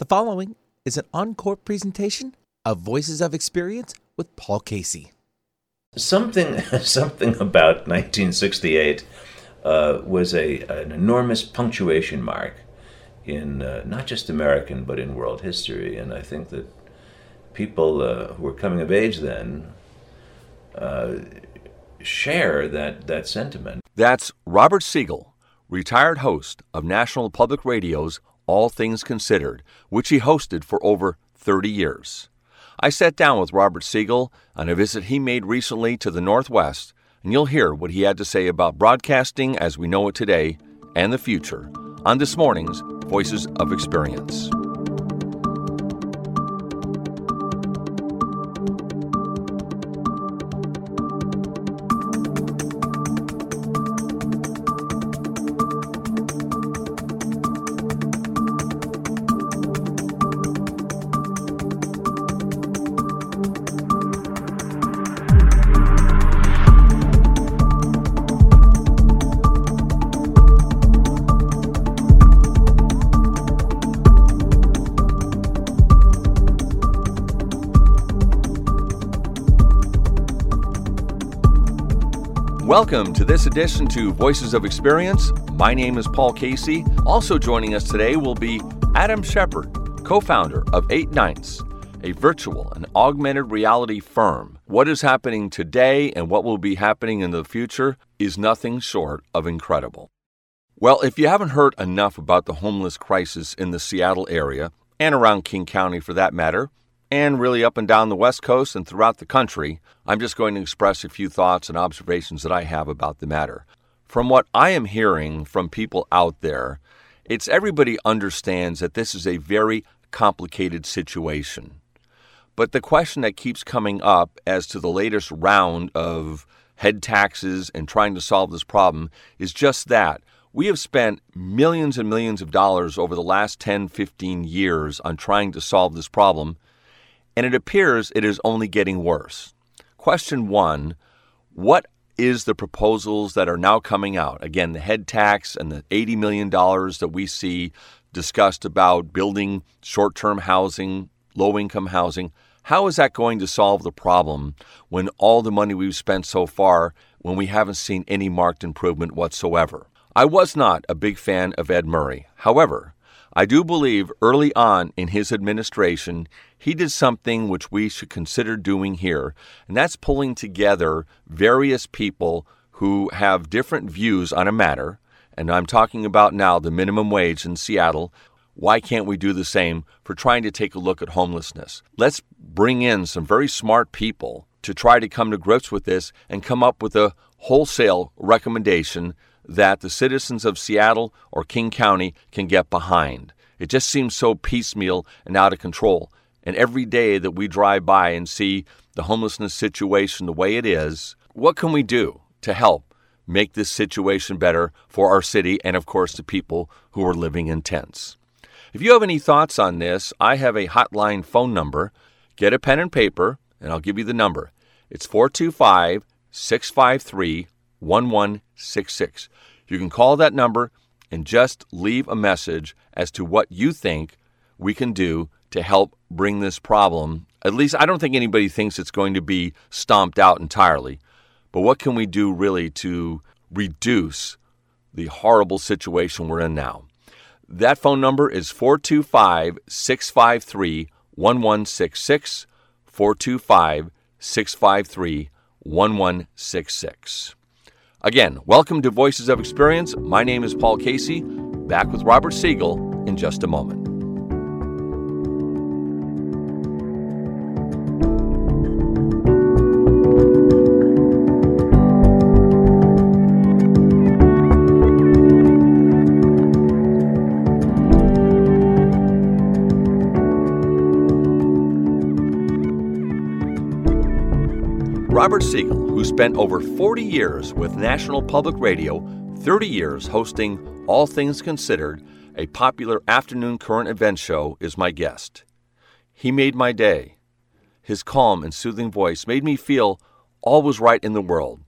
The following is an encore presentation of Voices of Experience with Paul Casey. Something, something about 1968 uh, was a, an enormous punctuation mark in uh, not just American but in world history, and I think that people uh, who were coming of age then uh, share that that sentiment. That's Robert Siegel, retired host of National Public Radio's All Things Considered, which he hosted for over 30 years. I sat down with Robert Siegel on a visit he made recently to the Northwest, and you'll hear what he had to say about broadcasting as we know it today and the future on this morning's Voices of Experience. Welcome to this edition to Voices of Experience. My name is Paul Casey. Also joining us today will be Adam Shepard, co founder of Eight Ninths, a virtual and augmented reality firm. What is happening today and what will be happening in the future is nothing short of incredible. Well, if you haven't heard enough about the homeless crisis in the Seattle area, and around King County for that matter, and really up and down the West Coast and throughout the country, I'm just going to express a few thoughts and observations that I have about the matter. From what I am hearing from people out there, it's everybody understands that this is a very complicated situation. But the question that keeps coming up as to the latest round of head taxes and trying to solve this problem is just that. We have spent millions and millions of dollars over the last 10, 15 years on trying to solve this problem, and it appears it is only getting worse. Question one What is the proposals that are now coming out? Again, the head tax and the $80 million that we see discussed about building short term housing, low income housing. How is that going to solve the problem when all the money we've spent so far, when we haven't seen any marked improvement whatsoever? I was not a big fan of Ed Murray. However, I do believe early on in his administration, he did something which we should consider doing here, and that's pulling together various people who have different views on a matter. And I'm talking about now the minimum wage in Seattle. Why can't we do the same for trying to take a look at homelessness? Let's bring in some very smart people to try to come to grips with this and come up with a wholesale recommendation that the citizens of Seattle or King County can get behind. It just seems so piecemeal and out of control. And every day that we drive by and see the homelessness situation the way it is, what can we do to help make this situation better for our city and, of course, the people who are living in tents? If you have any thoughts on this, I have a hotline phone number. Get a pen and paper, and I'll give you the number. It's 425 653 1166. You can call that number and just leave a message as to what you think we can do to help bring this problem. At least, I don't think anybody thinks it's going to be stomped out entirely. But what can we do really to reduce the horrible situation we're in now? That phone number is 425 653 1166. 425 653 1166. Again, welcome to Voices of Experience. My name is Paul Casey. Back with Robert Siegel in just a moment. Robert Siegel, who spent over 40 years with National Public Radio, 30 years hosting All Things Considered, a popular afternoon current event show, is my guest. He made my day. His calm and soothing voice made me feel all was right in the world.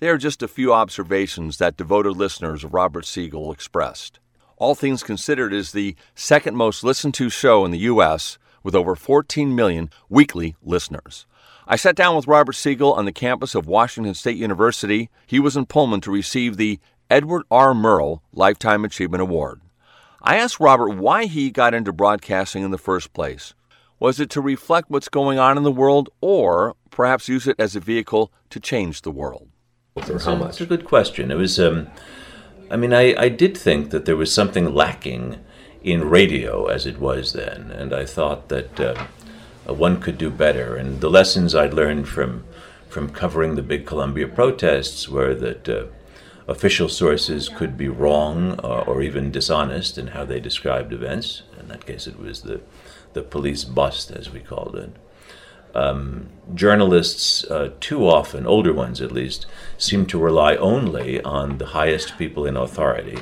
They are just a few observations that devoted listeners of Robert Siegel expressed. All Things Considered is the second most listened to show in the U.S., with over 14 million weekly listeners. I sat down with Robert Siegel on the campus of Washington State University. He was in Pullman to receive the Edward R. Murrow Lifetime Achievement Award. I asked Robert why he got into broadcasting in the first place. Was it to reflect what's going on in the world, or perhaps use it as a vehicle to change the world? Or how much? A good question. It was, um, I mean, I, I did think that there was something lacking in radio as it was then, and I thought that uh, one could do better. And the lessons I'd learned from from covering the big Columbia protests were that uh, official sources could be wrong uh, or even dishonest in how they described events. In that case, it was the the police bust, as we called it. Um, journalists, uh, too often, older ones at least, seem to rely only on the highest people in authority.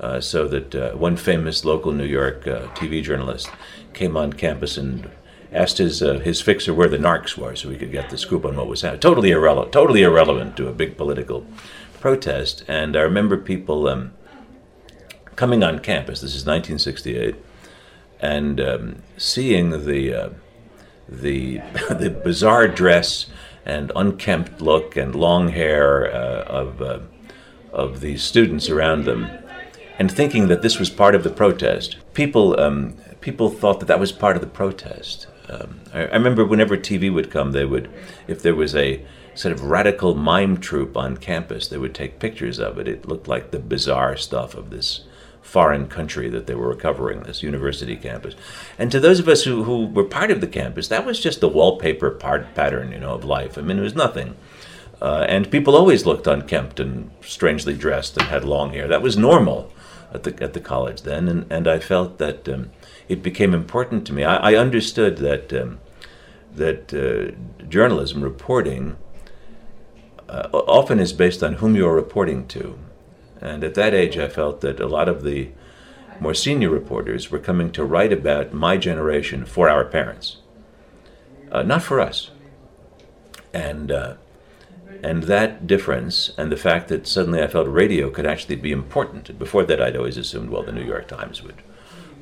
Uh, so that uh, one famous local New York uh, TV journalist came on campus and asked his uh, his fixer where the narcs were, so we could get the scoop on what was happening. Totally irrelevant, totally irrelevant to a big political protest. And I remember people um, coming on campus. This is 1968 and um, seeing the uh, the the bizarre dress and unkempt look and long hair uh, of uh, of these students around them, and thinking that this was part of the protest. People um, people thought that that was part of the protest. Um, I, I, remember whenever TV would come, they would, if there was a sort of radical mime troupe on campus, they would take pictures of it. It looked like the bizarre stuff of this foreign country that they were covering, this university campus. And to those of us who, who were part of the campus, that was just the wallpaper part, pattern, you know, of life. I mean, it was nothing. Uh, and people always looked unkempt and strangely dressed and had long hair. That was normal at the at the college then, and, and I felt that um, it became important to me. I, I understood that um, that uh, journalism reporting uh, often is based on whom you are reporting to. And at that age, I felt that a lot of the more senior reporters were coming to write about my generation for our parents, uh, not for us. And uh, and that difference, and the fact that suddenly I felt radio could actually be important. Before that, I'd always assumed, well, the New York Times would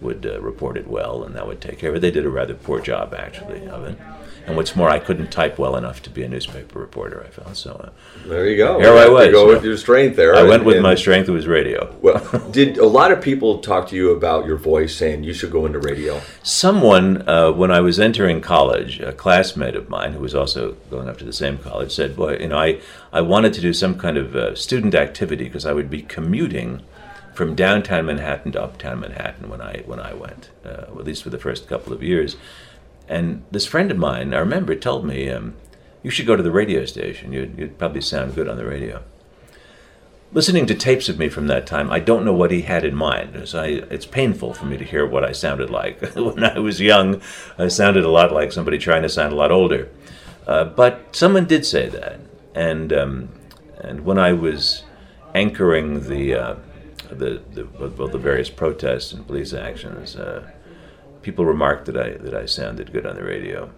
would uh, report it well, and that would take care of it. They did a rather poor job, actually, of it. And what's more, I couldn't type well enough to be a newspaper reporter. I felt so. Uh, there you go. Here I was. go with your strength there. I went with and, my strength. It was radio. Well, did a lot of people talk to you about your voice, saying you should go into radio? Someone, uh, when I was entering college, a classmate of mine who was also going up to the same college, said, "Boy, you know, I I wanted to do some kind of uh, student activity because I would be commuting." From downtown Manhattan to uptown Manhattan when I when I went, uh, at least for the first couple of years, and this friend of mine, I remember, told me, um, you should go to the radio station. You'd, you'd, probably sound good on the radio. Listening to tapes of me from that time, I don't know what he had in mind. I, it's painful for me to hear what I sounded like. when I was young, I sounded a lot like somebody trying to sound a lot older. Uh, but someone did say that. And, um, and when I was anchoring the, uh, the, the, well, the various protests and police actions, uh, people remarked that I that I sounded good on the radio.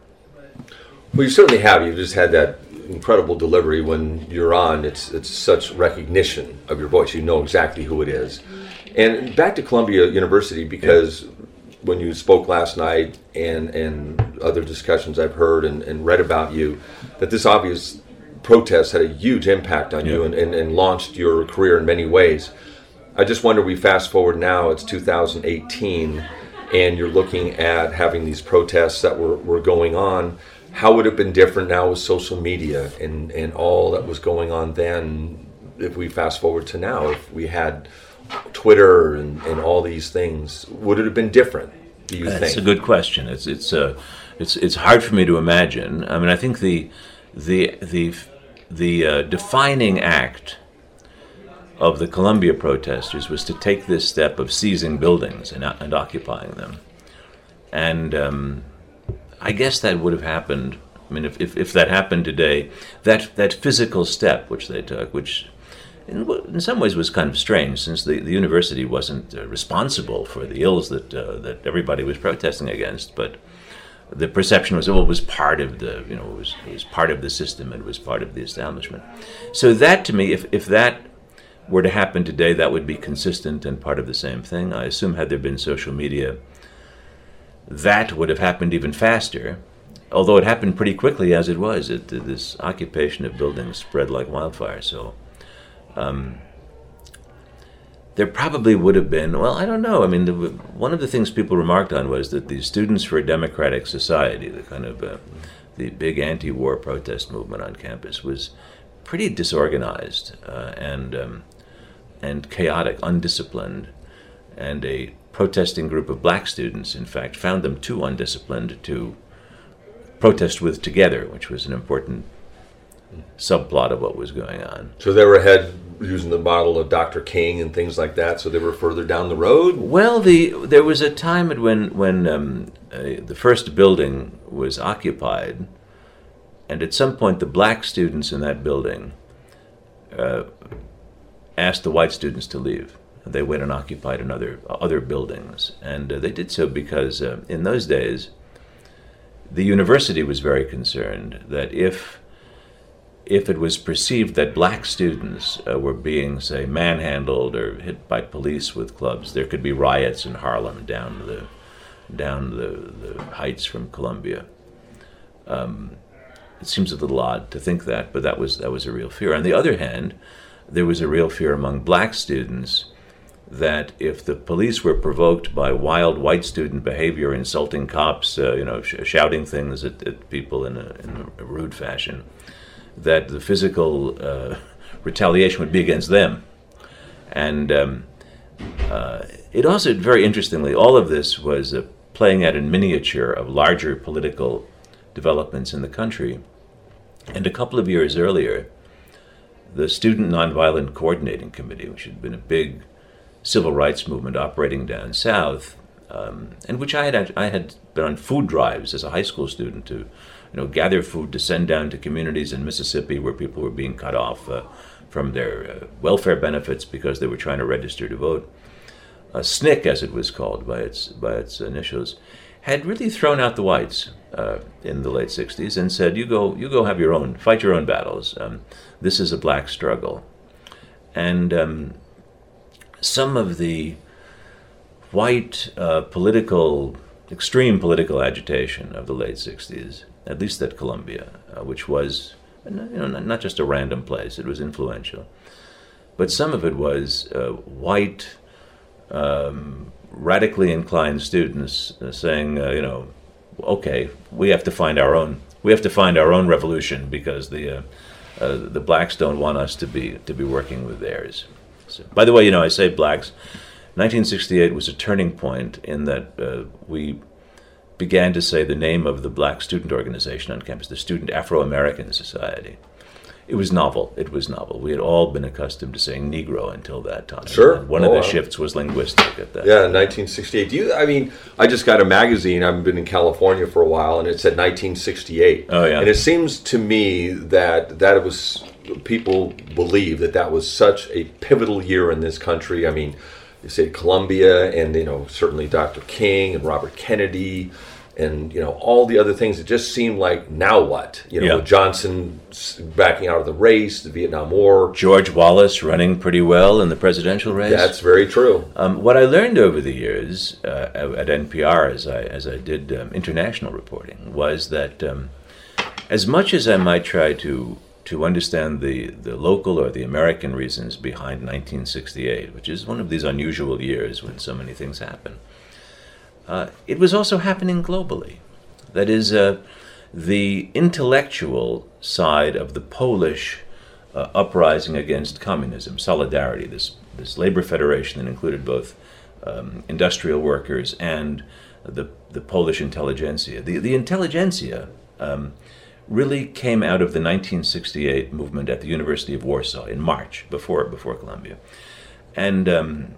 Well, you certainly have. You've just had that incredible delivery when you're on. It's it's such recognition of your voice. You know exactly who it is. And back to Columbia University because yeah. when you spoke last night and and other discussions I've heard and, and read about you, that this obvious protest had a huge impact on yeah. you and, and, and launched your career in many ways. I just wonder. We fast forward now. It's 2018 and you're looking at having these protests that were, were going on, how would it have been different now with social media and, and all that was going on then if we fast forward to now, if we had Twitter and, and all these things, would it have been different? Do you That's think? It's a good question. It's it's uh, it's it's hard for me to imagine. I mean, I think the the the the uh, defining act of the Columbia protesters was to take this step of seizing buildings and, and occupying them. And um, I guess that would have happened. I mean, if, if, if, that happened today, that, that physical step which they took, which in, in some ways was kind of strange, since the, the university wasn't uh, responsible for the ills that, uh, that everybody was protesting against, but the perception was, oh, it was part of the, you know, it was, it was part of the system, it was part of the establishment. So that, to me, if, if that were to happen today, that would be consistent and part of the same thing. I assume, had there been social media, that would have happened even faster. Although it happened pretty quickly as it was, it, this occupation of buildings spread like wildfire. So, um, there probably would have been. Well, I don't know. I mean, the, one of the things people remarked on was that the Students for a Democratic Society, the kind of uh, the big anti-war protest movement on campus, was pretty disorganized uh, and um, and chaotic, undisciplined, and a protesting group of black students, in fact, found them too undisciplined to protest with together, which was an important subplot of what was going on. So they were ahead using the model of Dr. King and things like that. So they were further down the road. Well, the there was a time when when um, uh, the first building was occupied, and at some point the black students in that building uh, asked the white students to leave. They went and occupied another other buildings, and uh, they did so because uh, in those days the university was very concerned that if if it was perceived that black students uh, were being, say, manhandled or hit by police with clubs, there could be riots in Harlem down the down the, the heights from Columbia. Um, it seems a little odd to think that, but that was that was a real fear. On the other hand, there was a real fear among black students that if the police were provoked by wild white student behavior, insulting cops, uh, you know, sh- shouting things at, at people in a, in a, rude fashion, that the physical uh, retaliation would be against them. And um, uh, it also, very interestingly, all of this was uh, playing out in miniature of larger political developments in the country. And a couple of years earlier, the Student Nonviolent Coordinating Committee, which had been a big civil rights movement operating down south, um, and which I had I had been on food drives as a high school student to, you know, gather food to send down to communities in Mississippi where people were being cut off uh, from their uh, welfare benefits because they were trying to register to vote. Uh, SNCC, as it was called by its by its initials, had really thrown out the whites uh, in the late '60s and said, "You go, you go, have your own, fight your own battles. Um, this is a black struggle." And um, some of the white uh, political, extreme political agitation of the late '60s, at least at Columbia, uh, which was, you know, not, just a random place; it was influential. But some of it was uh, white. Um, radically inclined students uh, saying, uh, you know, okay, we have to find our own, we have to find our own revolution because the uh, uh, the blacks don't want us to be to be working with theirs. So, by the way, you know, I say blacks. 1968 was a turning point in that uh, we began to say the name of the black student organization on campus, the Student Afro American Society it was novel. It was novel. We had all been accustomed to saying Negro until that time. Sure. And one oh, of the oh, shifts was linguistic at that. Yeah, 1968. Do you? I mean, I just got a magazine. I've been in California for a while, and it said 1968. Oh yeah. And it seems to me that that it was people believe that that was such a pivotal year in this country. I mean, you say Columbia, and you know certainly Dr. King and Robert Kennedy and you know all the other things. It just seemed like now what? You know, yeah. Johnson backing out of the race, the Vietnam War, George Wallace running pretty well in the presidential race. That's very true. Um, what I learned over the years uh, at NPR, as I as I did um, international reporting, was that um, as much as I might try to to understand the, the local or the American reasons behind 1968, which is one of these unusual years when so many things happen uh, it was also happening globally. That is, uh, the intellectual side of the Polish uh, uprising against communism, Solidarity, this, this labor federation that included both um, industrial workers and the, the Polish intelligentsia. The, the intelligentsia um, really came out of the 1968 movement at the University of Warsaw in March, before, before Columbia. And um,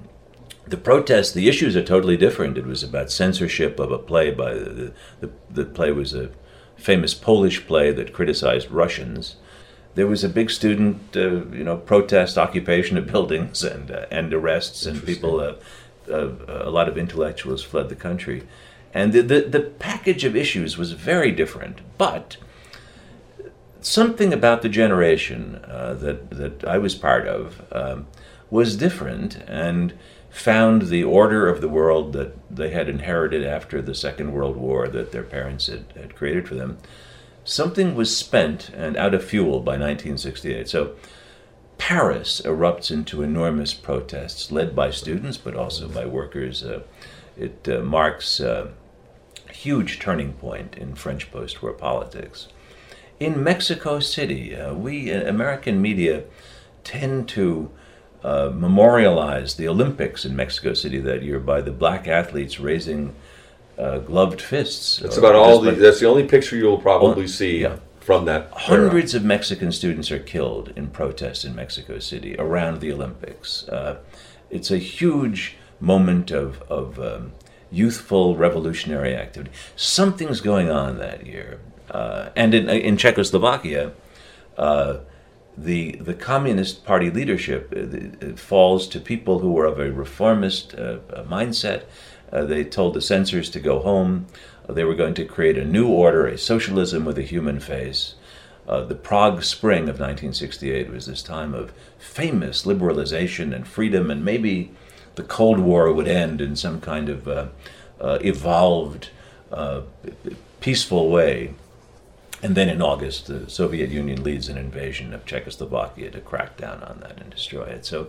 the protests, the issues are totally different. It was about censorship of a play by the, the, the play was a famous Polish play that criticized Russians. There was a big student, uh, you know, protest, occupation of buildings, and uh, and arrests, and people. Uh, uh, a lot of intellectuals fled the country, and the, the the package of issues was very different. But something about the generation uh, that that I was part of. Um, was different and found the order of the world that they had inherited after the Second World War that their parents had, had created for them. Something was spent and out of fuel by 1968. So Paris erupts into enormous protests led by students but also by workers. Uh, it uh, marks a huge turning point in French post war politics. In Mexico City, uh, we, uh, American media, tend to uh, memorialize the Olympics in Mexico City that year by the black athletes raising uh, gloved fists. That's about all. The, that's the only picture you'll probably oh, see yeah. from that. Hundreds era. of Mexican students are killed in protests in Mexico City around the Olympics. Uh, it's a huge moment of, of um, youthful revolutionary activity. Something's going on that year. Uh, and in, in Czechoslovakia, uh, the, the Communist Party leadership uh, falls to people who were of a reformist uh, mindset. Uh, they told the censors to go home. they were going to create a new order, a socialism with a human face. Uh, the Prague Spring of 1968 was this time of famous liberalization and freedom, and maybe the Cold War would end in some kind of uh, uh, evolved, uh, peaceful way. And then in August, the Soviet Union leads an invasion of Czechoslovakia to crack down on that and destroy it. So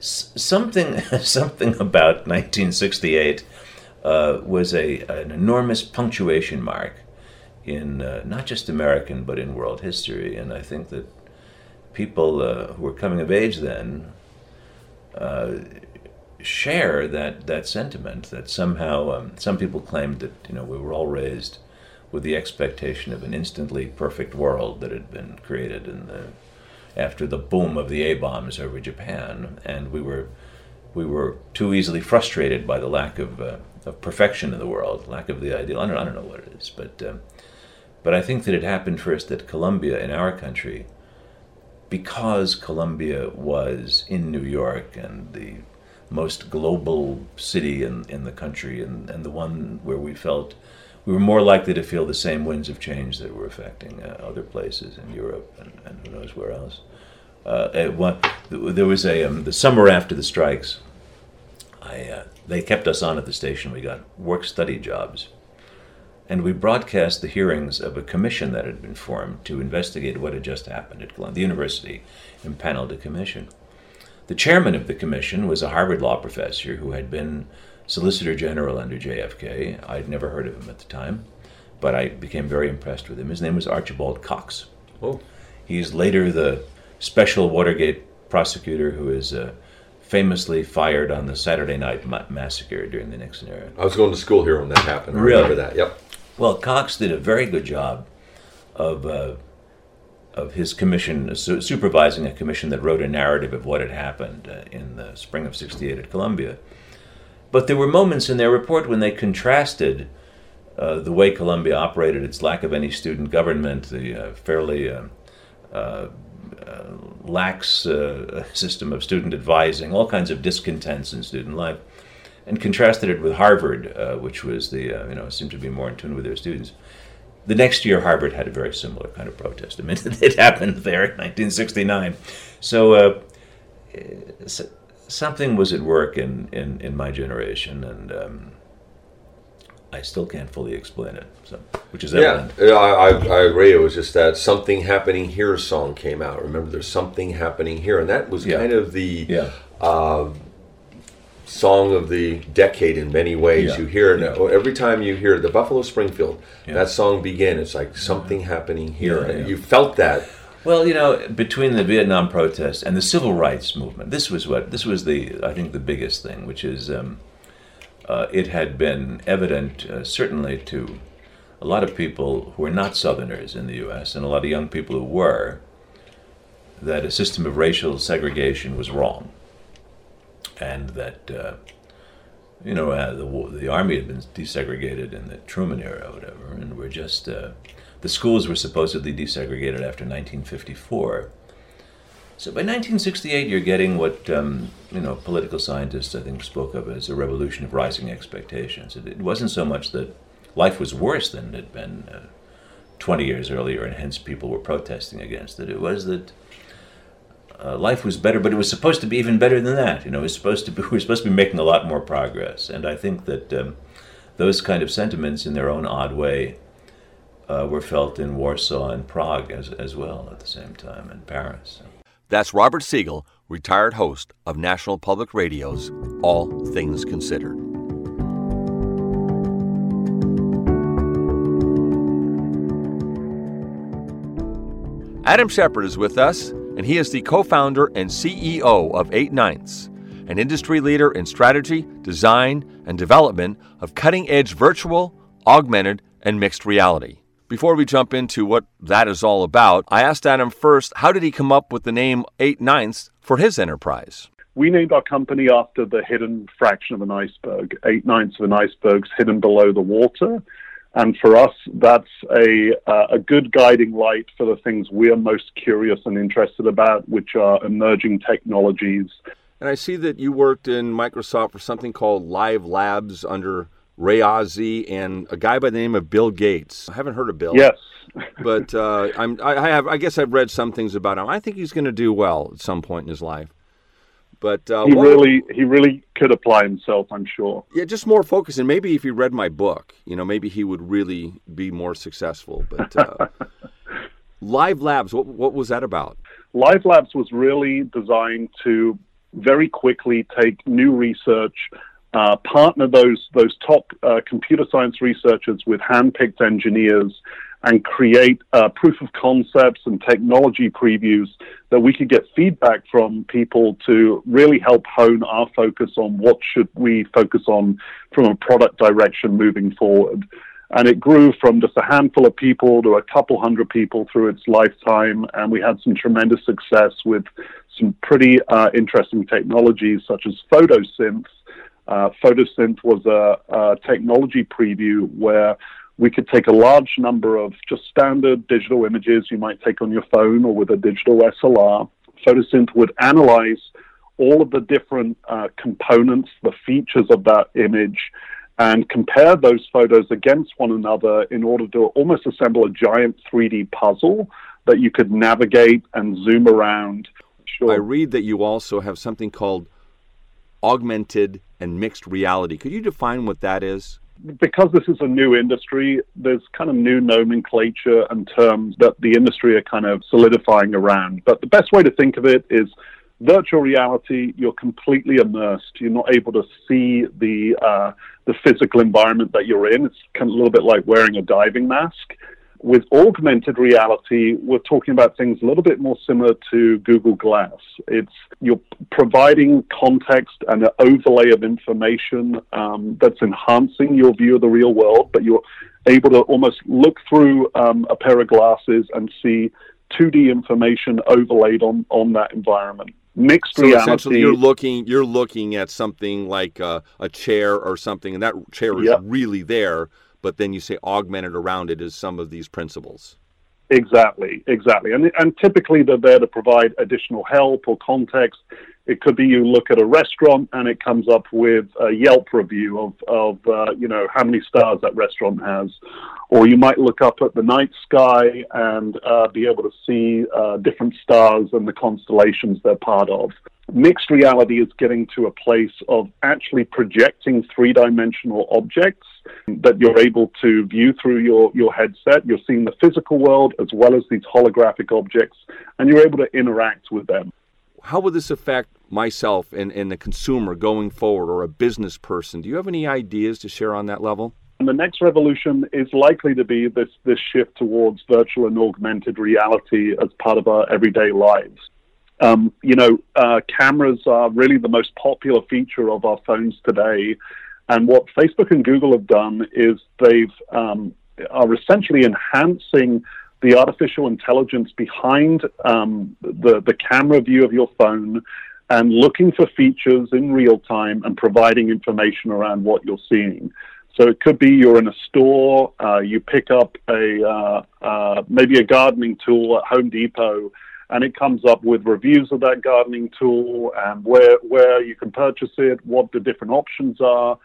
something, something about 1968 uh, was a, an enormous punctuation mark in uh, not just American but in world history. And I think that people uh, who were coming of age then uh, share that that sentiment that somehow um, some people claimed that you know we were all raised with the expectation of an instantly perfect world that had been created in the after the boom of the A bombs over Japan, and we were we were too easily frustrated by the lack of uh, of perfection in the world, lack of the ideal. I don't, I don't know what it is, but um, but I think that it happened first at Columbia in our country because Columbia was in New York and the most global city in, in the country and, and the one where we felt we were more likely to feel the same winds of change that were affecting uh, other places in Europe and, and, who knows where else. Uh, there was a um, the summer after the strikes. I uh, they kept us on at the station. We got work study jobs, and we broadcast the hearings of a commission that had been formed to investigate what had just happened at Columbia. The university impaneled a commission. The chairman of the commission was a Harvard law professor who had been Solicitor General under JFK. I'd never heard of him at the time, but I became very impressed with him. His name was Archibald Cox. Oh. He's later the special Watergate prosecutor who is uh, famously fired on the Saturday Night ma- Massacre during the Nixon era. I was going to school here when that happened. I really? remember that. Yep. Well, Cox did a very good job of uh, of his commission, su- supervising a commission that wrote a narrative of what had happened uh, in the spring of '68 at Columbia. But there were moments in their report when they contrasted uh, the way Columbia operated, its lack of any student government, the uh, fairly uh, uh, uh lax system of student advising, all kinds of discontents in student life, and contrasted it with Harvard, which was the you know seemed to be more in tune with their students the next year, Harvard had a very similar kind of protest. I mean, it happened there in 1969. So, uh, something was at work in, in, in my generation, and um, I still can't fully explain it. So, which is evident. yeah, I, I agree. It was just that "Something Happening Here" song came out. Remember, there's something happening here, and that was yeah. kind of the yeah. Uh, song of the decade in many ways. Yeah. You hear it every time you hear the Buffalo Springfield. That song begin. It's like something happening here, and you felt that. Well, you know, between the Vietnam protests and the civil rights movement, this was what this was the I think the biggest thing, which is um, uh, it had been evident uh, certainly to a lot of people who were not Southerners in the U.S. and a lot of young people who were that a system of racial segregation was wrong and that uh, you know uh, the the army had been desegregated in the Truman era, or whatever, and we're just uh, the schools were supposedly desegregated after 1954. So by 1968, you're getting what um, you know political scientists I think spoke of as a revolution of rising expectations. It, it wasn't so much that life was worse than it had been uh, 20 years earlier, and hence people were protesting against it. It was that uh, life was better, but it was supposed to be even better than that. You know, it was supposed to be, we were supposed to be making a lot more progress. And I think that um, those kind of sentiments, in their own odd way, uh, were felt in Warsaw and Prague as, as well at the same time, and Paris. That's Robert Siegel, retired host of National Public Radio's All Things Considered. Adam Shepard is with us, and he is the co founder and CEO of 8 Ninths, an industry leader in strategy, design, and development of cutting edge virtual, augmented, and mixed reality. Before we jump into what that is all about, I asked Adam first how did he come up with the name 8 Ninths for his enterprise? We named our company after the hidden fraction of an iceberg. Eight ninths of an iceberg's hidden below the water. And for us, that's a, uh, a good guiding light for the things we're most curious and interested about, which are emerging technologies. And I see that you worked in Microsoft for something called Live Labs under Ray Ozzie and a guy by the name of Bill Gates. I haven't heard of Bill. Yes. but uh, I'm, I have. I guess I've read some things about him. I think he's going to do well at some point in his life. But uh, he really he really could apply himself, I'm sure. Yeah, just more focus, and maybe if he read my book, you know, maybe he would really be more successful. But uh, Live Labs, what what was that about? Live Labs was really designed to very quickly take new research, uh, partner those those top uh, computer science researchers with handpicked engineers, and create uh, proof of concepts and technology previews that we could get feedback from people to really help hone our focus on what should we focus on from a product direction moving forward. And it grew from just a handful of people to a couple hundred people through its lifetime. And we had some tremendous success with some pretty uh, interesting technologies such as PhotoSynth. Uh, PhotoSynth was a, a technology preview where we could take a large number of just standard digital images you might take on your phone or with a digital SLR. Photosynth would analyze all of the different uh, components, the features of that image, and compare those photos against one another in order to almost assemble a giant 3D puzzle that you could navigate and zoom around. Sure. I read that you also have something called augmented and mixed reality. Could you define what that is? because this is a new industry, there's kind of new nomenclature and terms that the industry are kind of solidifying around. But the best way to think of it is virtual reality. You're completely immersed. You're not able to see the uh, the physical environment that you're in. It's kind of a little bit like wearing a diving mask. With augmented reality, we're talking about things a little bit more similar to Google Glass. It's you're providing context and an overlay of information um, that's enhancing your view of the real world, but you're able to almost look through um, a pair of glasses and see 2D information overlaid on, on that environment mixed so reality. essentially, you're looking you're looking at something like a, a chair or something, and that chair is yep. really there but then you say augmented around it is some of these principles. Exactly, exactly. And, and typically they're there to provide additional help or context. It could be you look at a restaurant and it comes up with a Yelp review of, of uh, you know, how many stars that restaurant has. Or you might look up at the night sky and uh, be able to see uh, different stars and the constellations they're part of mixed reality is getting to a place of actually projecting three dimensional objects that you're able to view through your, your headset. You're seeing the physical world as well as these holographic objects, and you're able to interact with them. How will this affect myself and, and the consumer going forward or a business person? Do you have any ideas to share on that level? And the next revolution is likely to be this, this shift towards virtual and augmented reality as part of our everyday lives. Um, you know, uh, cameras are really the most popular feature of our phones today. And what Facebook and Google have done is they've um, are essentially enhancing the artificial intelligence behind um, the the camera view of your phone and looking for features in real time and providing information around what you're seeing. So it could be you're in a store, uh, you pick up a uh, uh, maybe a gardening tool at Home Depot and it comes up with reviews of that gardening tool and where where you can purchase it, what the different options are.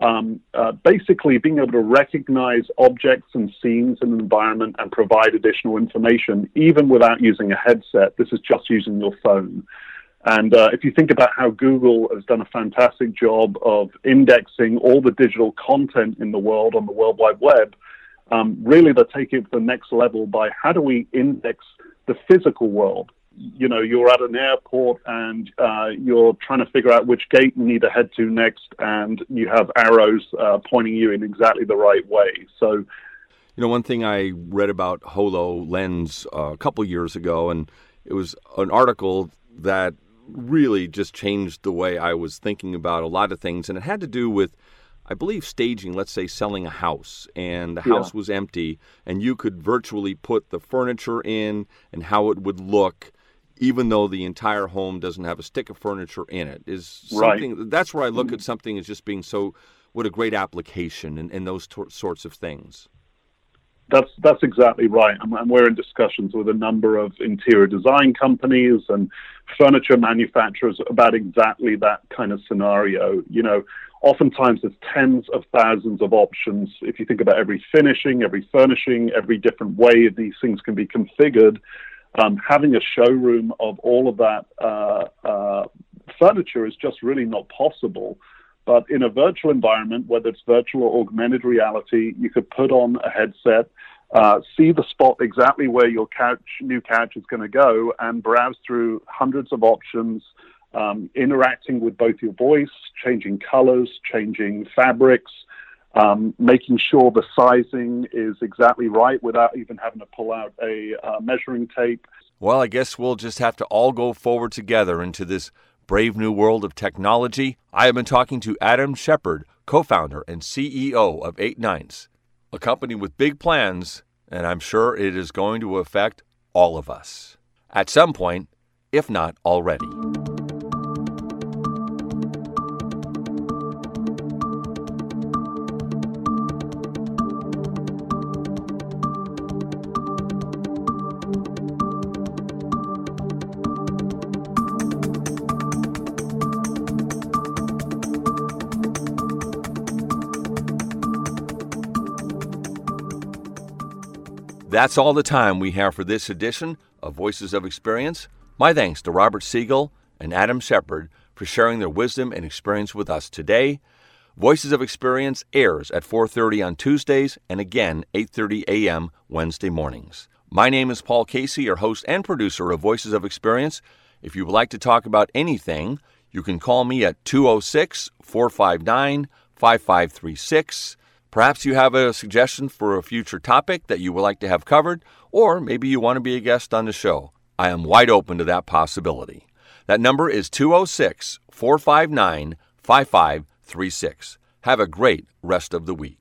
um, uh, basically being able to recognize objects and scenes in an environment and provide additional information, even without using a headset. This is just using your phone. And uh, if you think about how Google has done a fantastic job of indexing all the digital content in the world on the World Wide Web, um, really they're taking it to the next level by how do we index the physical world? You know, you're at an airport and uh, you're trying to figure out which gate you need to head to next, and you have arrows uh, pointing you in exactly the right way. So, you know, one thing I read about HoloLens uh, a couple years ago, and it was an article that really just changed the way I was thinking about a lot of things, and it had to do with I believe staging, let's say selling a house and the house yeah. was empty and you could virtually put the furniture in and how it would look even though the entire home doesn't have a stick of furniture in it is something right. that's where I look mm-hmm. at something as just being so what a great application and, and those t- sorts of things. That's that's exactly right, and we're in discussions with a number of interior design companies and furniture manufacturers about exactly that kind of scenario. You know, oftentimes there's tens of thousands of options. If you think about every finishing, every furnishing, every different way these things can be configured, um, having a showroom of all of that uh, uh, furniture is just really not possible. But in a virtual environment, whether it's virtual or augmented reality, you could put on a headset, uh, see the spot exactly where your couch, new couch is going to go, and browse through hundreds of options um, interacting with both your voice, changing colors, changing fabrics, um, making sure the sizing is exactly right without even having to pull out a uh, measuring tape. Well, I guess we'll just have to all go forward together into this brave new world of technology. I have been talking to Adam Shepard, co founder and CEO of Eight Ninths, a company with big plans, and I'm sure it is going to affect all of us at some point, if not already. That's all the time we have for this edition of Voices of Experience. My thanks to Robert Siegel and Adam Shepard for sharing their wisdom and experience with us today. Voices of Experience airs at 4:30 on Tuesdays and again 8:30 a.m. Wednesday mornings. My name is Paul Casey, your host and producer of Voices of Experience. If you would like to talk about anything, you can call me at 206 459 5536. Perhaps you have a suggestion for a future topic that you would like to have covered, or maybe you want to be a guest on the show. I am wide open to that possibility. That number is 206 459 5536. Have a great rest of the week.